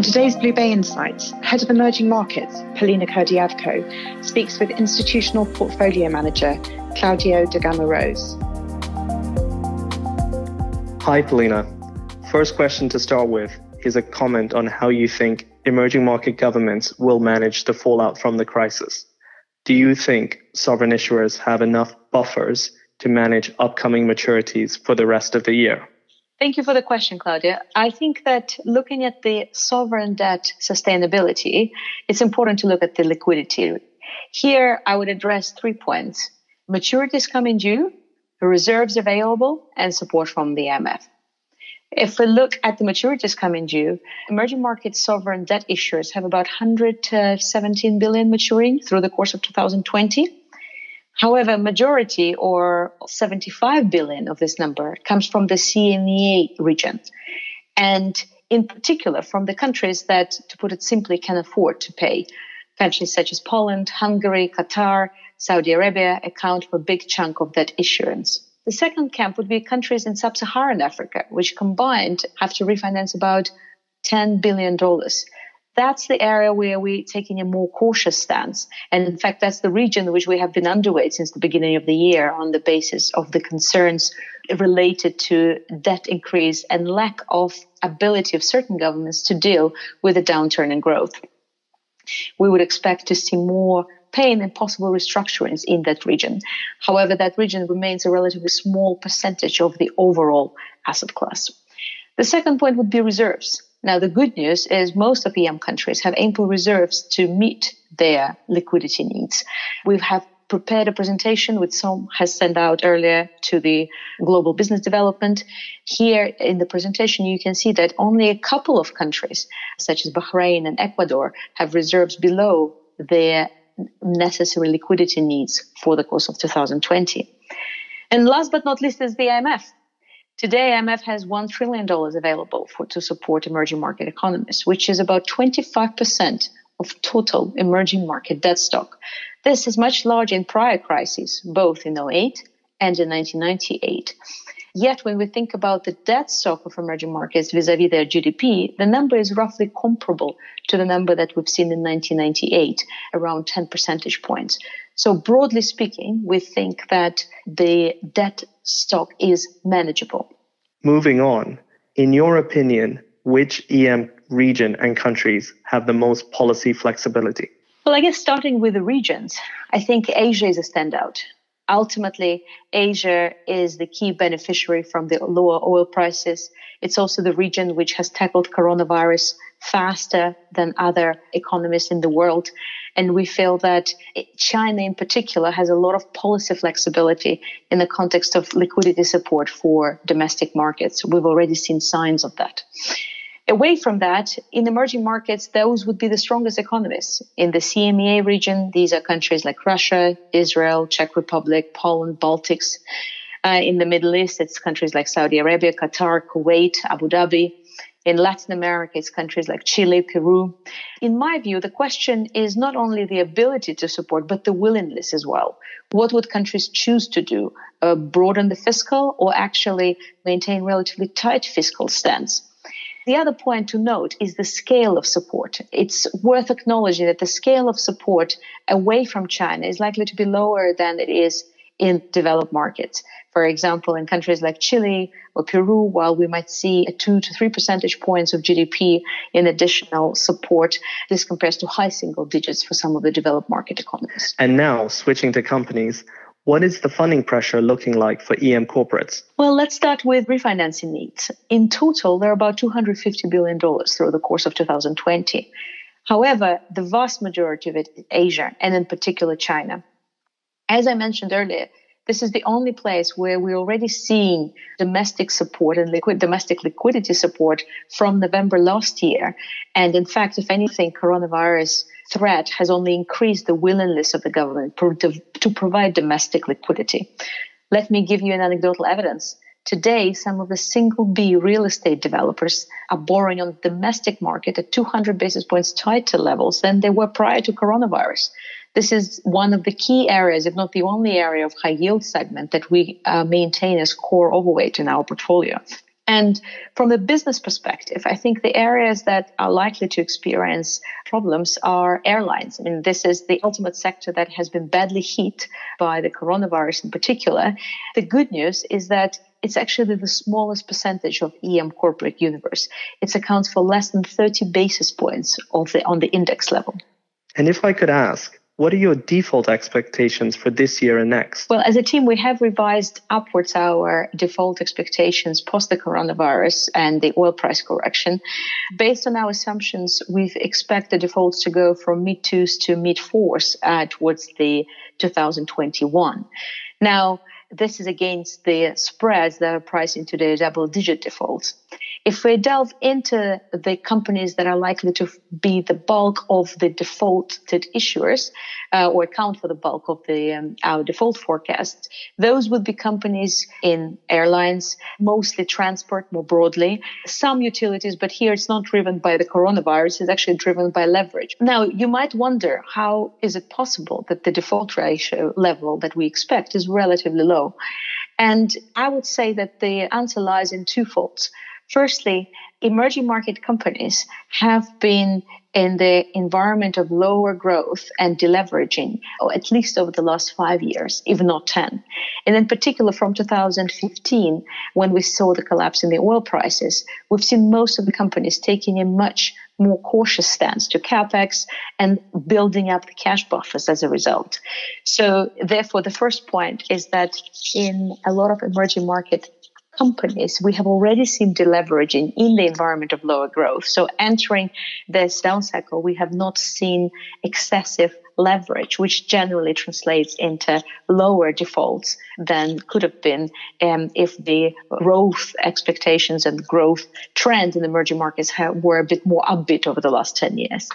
On today's BlueBay Insights, Head of Emerging Markets, Polina Kurdyavko, speaks with Institutional Portfolio Manager, Claudia Degama Rose. Hi, Polina. First question to start with is a comment on how you think emerging market governments will manage the fallout from the crisis. Do you think sovereign issuers have enough buffers to manage upcoming maturities for the rest of the year? Thank you for the question, Claudia. I think that looking at the sovereign debt sustainability, it's important to look at the liquidity. Here, I would address three points maturities coming due, the reserves available, and support from the IMF. If we look at the maturities coming due, emerging market sovereign debt issuers have about 117 uh, billion maturing through the course of 2020. However, majority or 75 billion of this number comes from the CEEMEA region. And in particular, from the countries that, to put it simply, can afford to pay. Countries such as Poland, Hungary, Qatar, Saudi Arabia account for a big chunk of that issuance. The second camp would be countries in sub Saharan Africa, which combined have to refinance about $10 billion. That's the area where we're taking a more cautious stance. And in fact, that's the region which we have been underweight since the beginning of the year on the basis of the concerns related to debt increase and lack of ability of certain governments to deal with a downturn in growth. We would expect to see more pain and possible restructurings in that region. However, that region remains a relatively small percentage of the overall asset class. The second point would be reserves. Now, the good news is most of EM countries have ample reserves to meet their liquidity needs. We have prepared a presentation which Som has sent out earlier to the global business development. Here in the presentation, you can see that only a couple of countries, such as Bahrain and Ecuador, have reserves below their necessary liquidity needs for the course of 2020. And last but not least is the IMF. Today, IMF has $1 trillion available for, to support emerging market economies, which is about 25% of total emerging market debt stock. This is much larger in prior crises, both in 08 and in 1998. Yet, when we think about the debt stock of emerging markets vis-a-vis their GDP, the number is roughly comparable to the number that we've seen in 1998, around 10 percentage points. So broadly speaking, we think that the debt stock is manageable. Moving on, in your opinion, which EM region and countries have the most policy flexibility? Well, I guess starting with the regions, I think Asia is a standout ultimately, Asia is the key beneficiary from the lower oil prices. It's also the region which has tackled coronavirus faster than other economies in the world. And we feel that China in particular has a lot of policy flexibility in the context of liquidity support for domestic markets. We've already seen signs of that. Away from that, in emerging markets, those would be the strongest economies. In the CEEMEA region, these are countries like Russia, Israel, Czech Republic, Poland, Baltics. Uh, in the Middle East, it's countries like Saudi Arabia, Qatar, Kuwait, Abu Dhabi. In Latin America, it's countries like Chile, Peru. In my view, the question is not only the ability to support, but the willingness as well. What would countries choose to do? Uh, broaden the fiscal or actually maintain relatively tight fiscal stance? The other point to note is the scale of support. It's worth acknowledging that the scale of support away from China is likely to be lower than it is in developed markets. For example, in countries like Chile or Peru, while we might see a two to three percentage points of GDP in additional support, this compares to high single digits for some of the developed market economies. And now, switching to companies, what is the funding pressure looking like for EM corporates? Well, let's start with refinancing needs. In total, there are about $250 billion through the course of 2020. However, the vast majority of it is Asia, and in particular China. As I mentioned earlier, this is the only place where we're already seeing domestic support and liquid, domestic liquidity support from November last year. And in fact, if anything, coronavirus threat has only increased the willingness of the government to, to provide domestic liquidity. Let me give you an anecdotal evidence. Today, some of the single B real estate developers are borrowing on the domestic market at 200 basis points tighter levels than they were prior to coronavirus. This is one of the key areas, if not the only area of high yield segment that we uh, maintain as core overweight in our portfolio. And from a business perspective, I think the areas that are likely to experience problems are airlines. I mean, this is the ultimate sector that has been badly hit by the coronavirus in particular. The good news is that it's actually the smallest percentage of EM corporate universe. It accounts for less than 30 basis points the, on the index level. And if I could ask, what are your default expectations for this year and next? Well, as a team, we have revised upwards our default expectations post the coronavirus and the oil price correction. Based on our assumptions, we expect the defaults to go from mid twos to mid fours uh, towards the 2021. Now, this is against the spreads that are priced into the double digit defaults. If we delve into the companies that are likely to be the bulk of the defaulted issuers uh, or account for the bulk of the um, our default forecasts, those would be companies in airlines, mostly transport more broadly, some utilities, but here it's not driven by the coronavirus, it's actually driven by leverage. Now, you might wonder how is it possible that the default ratio level that we expect is relatively low? And I would say that the answer lies in two folds. Firstly, emerging market companies have been in the environment of lower growth and deleveraging, or at least over the last five years, if not 10. And in particular, from 2015, when we saw the collapse in the oil prices, we've seen most of the companies taking a much more cautious stance to capex and building up the cash buffers as a result. So, therefore, the first point is that in a lot of emerging market companies, we have already seen deleveraging in the environment of lower growth. So entering this down cycle, we have not seen excessive leverage, which generally translates into lower defaults than could have been um, if the growth expectations and growth trend in emerging markets have, were a bit more upbeat over the last 10 years.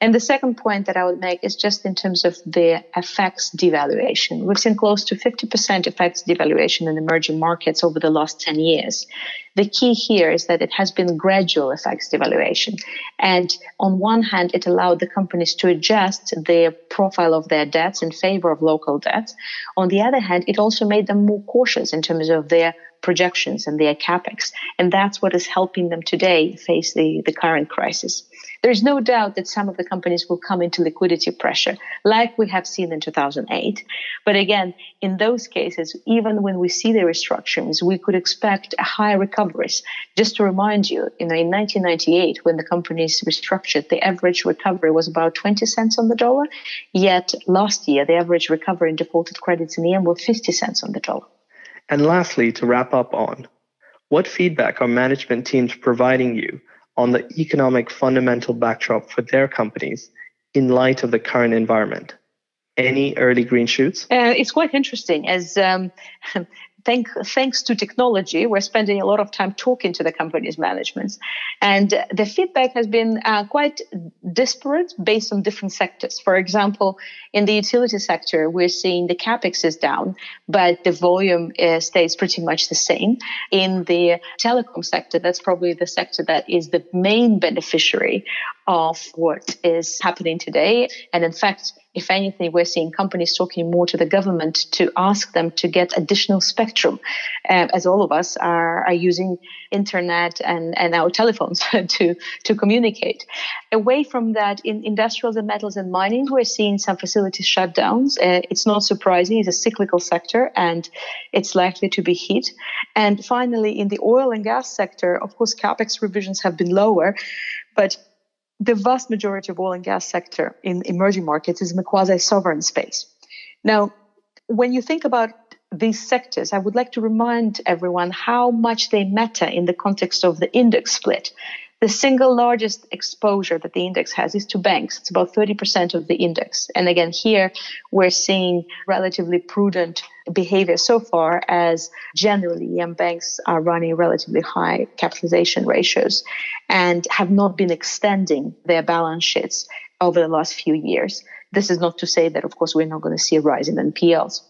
And the second point that I would make is just in terms of the FX devaluation. We've seen close to 50% FX devaluation in emerging markets over the last 10 years. The key here is that it has been gradual FX devaluation. And on one hand, it allowed the companies to adjust the profile of their debts in favor of local debts. On the other hand, it also made them more cautious in terms of their projections and their capex. And that's what is helping them today face the, the current crisis. There's no doubt that some of the companies will come into liquidity pressure, like we have seen in 2008. But again, in those cases, even when we see the restructurings, we could expect higher recoveries. Just to remind you, you know, in 1998, when the companies restructured, the average recovery was about 20 cents on the dollar. Yet last year, the average recovery in defaulted credits in the EM was 50 cents on the dollar. And lastly, to wrap up on, what feedback are management teams providing you on the economic fundamental backdrop for their companies in light of the current environment? Any early green shoots? Uh, it's quite interesting as um, thank, thanks to technology, we're spending a lot of time talking to the company's managements. And the feedback has been uh, quite disparate based on different sectors. For example, in the utility sector, we're seeing the capex is down, but the volume uh, stays pretty much the same. In the telecom sector, that's probably the sector that is the main beneficiary of what is happening today. And in fact, if anything, we're seeing companies talking more to the government to ask them to get additional spectrum, uh, as all of us are, are using internet and, and our telephones to, to communicate. Away from that, in industrials and metals and mining, we're seeing some facilities shutdowns. Uh, it's not surprising. It's a cyclical sector and it's likely to be hit. And finally, in the oil and gas sector, of course, capex revisions have been lower, but the vast majority of oil and gas sector in emerging markets is in the quasi-sovereign space. Now, when you think about these sectors, I would like to remind everyone how much they matter in the context of the index split. The single largest exposure that the index has is to banks. It's about 30% of the index. And again, here we're seeing relatively prudent behavior so far as generally EM banks are running relatively high capitalization ratios and have not been extending their balance sheets over the last few years. This is not to say that, of course, we're not going to see a rise in NPLs.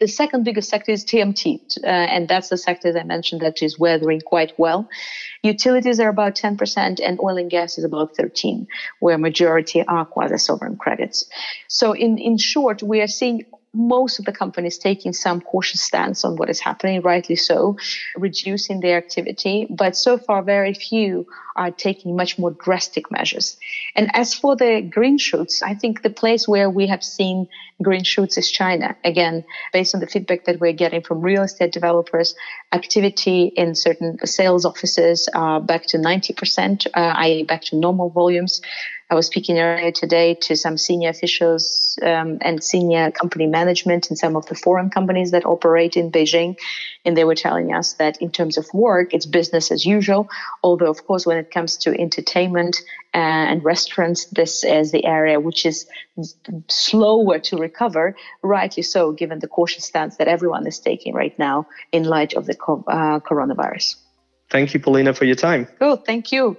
The second biggest sector is TMT, uh, and that's the sector, as I mentioned, that is weathering quite well. Utilities are about 10%, and oil and gas is about 13, where majority are quasi-sovereign credits. So, in, in short, we are seeing most of the companies taking some cautious stance on what is happening, rightly so, reducing their activity. But so far, very few are taking much more drastic measures. And as for the green shoots, I think the place where we have seen green shoots is China. Again, based on the feedback that we're getting from real estate developers, activity in certain sales offices are back to 90%, uh, i.e., back to normal volumes. I was speaking earlier today to some senior officials um, and senior company management in some of the foreign companies that operate in Beijing. And they were telling us that in terms of work, it's business as usual. Although, of course, when it comes to entertainment uh, and restaurants, this is the area which is slower to recover, rightly so, given the cautious stance that everyone is taking right now in light of the uh, coronavirus. Thank you, Polina, for your time. Cool. Thank you.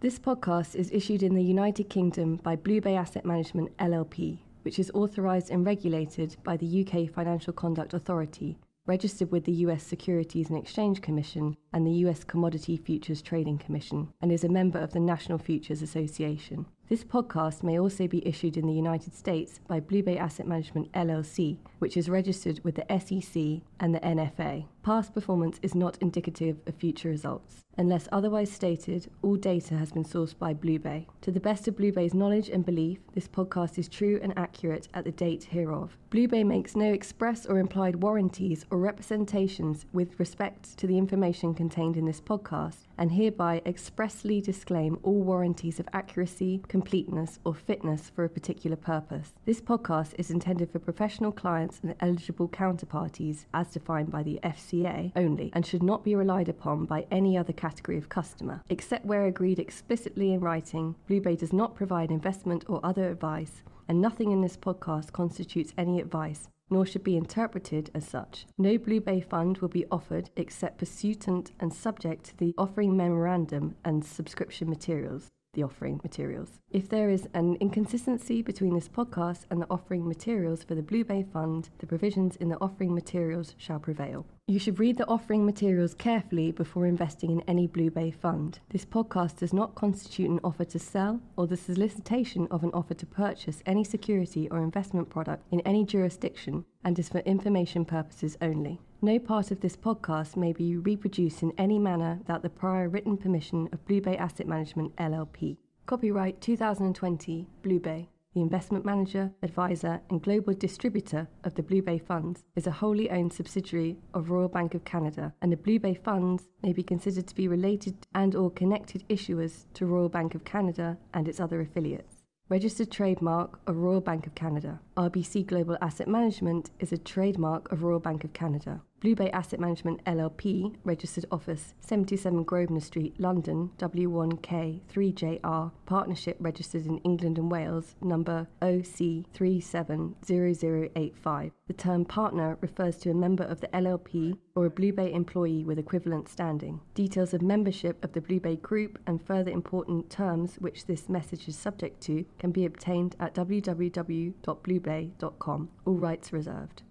This podcast is issued in the United Kingdom by BlueBay Asset Management LLP, which is authorised and regulated by the UK Financial Conduct Authority, registered with the US Securities and Exchange Commission and the US Commodity Futures Trading Commission, and is a member of the National Futures Association. This podcast may also be issued in the United States by BlueBay Asset Management LLC, which is registered with the SEC and the NFA. Past performance is not indicative of future results. Unless otherwise stated, all data has been sourced by BlueBay. To the best of BlueBay's knowledge and belief, this podcast is true and accurate at the date hereof. BlueBay makes no express or implied warranties or representations with respect to the information contained in this podcast and hereby expressly disclaim all warranties of accuracy, completeness, or fitness for a particular purpose. This podcast is intended for professional clients and eligible counterparties as defined by the FCA only and should not be relied upon by any other category of customer. Except where agreed explicitly in writing, BlueBay does not provide investment or other advice, and nothing in this podcast constitutes any advice nor should be interpreted as such. No BlueBay fund will be offered except pursuant and subject to the offering memorandum and subscription materials the offering materials. If there is an inconsistency between this podcast and the offering materials for the BlueBay Fund, the provisions in the offering materials shall prevail. You should read the offering materials carefully before investing in any BlueBay fund. This podcast does not constitute an offer to sell or the solicitation of an offer to purchase any security or investment product in any jurisdiction and is for information purposes only. No part of this podcast may be reproduced in any manner without the prior written permission of BlueBay Asset Management LLP. Copyright 2020 BlueBay. The investment manager, advisor, and global distributor of the BlueBay Funds is a wholly owned subsidiary of Royal Bank of Canada, and the BlueBay Funds may be considered to be related and or connected issuers to Royal Bank of Canada and its other affiliates. Registered trademark of Royal Bank of Canada. RBC Global Asset Management is a trademark of Royal Bank of Canada. BlueBay Asset Management LLP, registered office 77 Grosvenor Street, London, W1K 3JR, partnership registered in England and Wales, number OC370085. The term partner refers to a member of the LLP or a BlueBay employee with equivalent standing. Details of membership of the BlueBay Group and further important terms which this message is subject to can be obtained at www.bluebay.com. All rights reserved.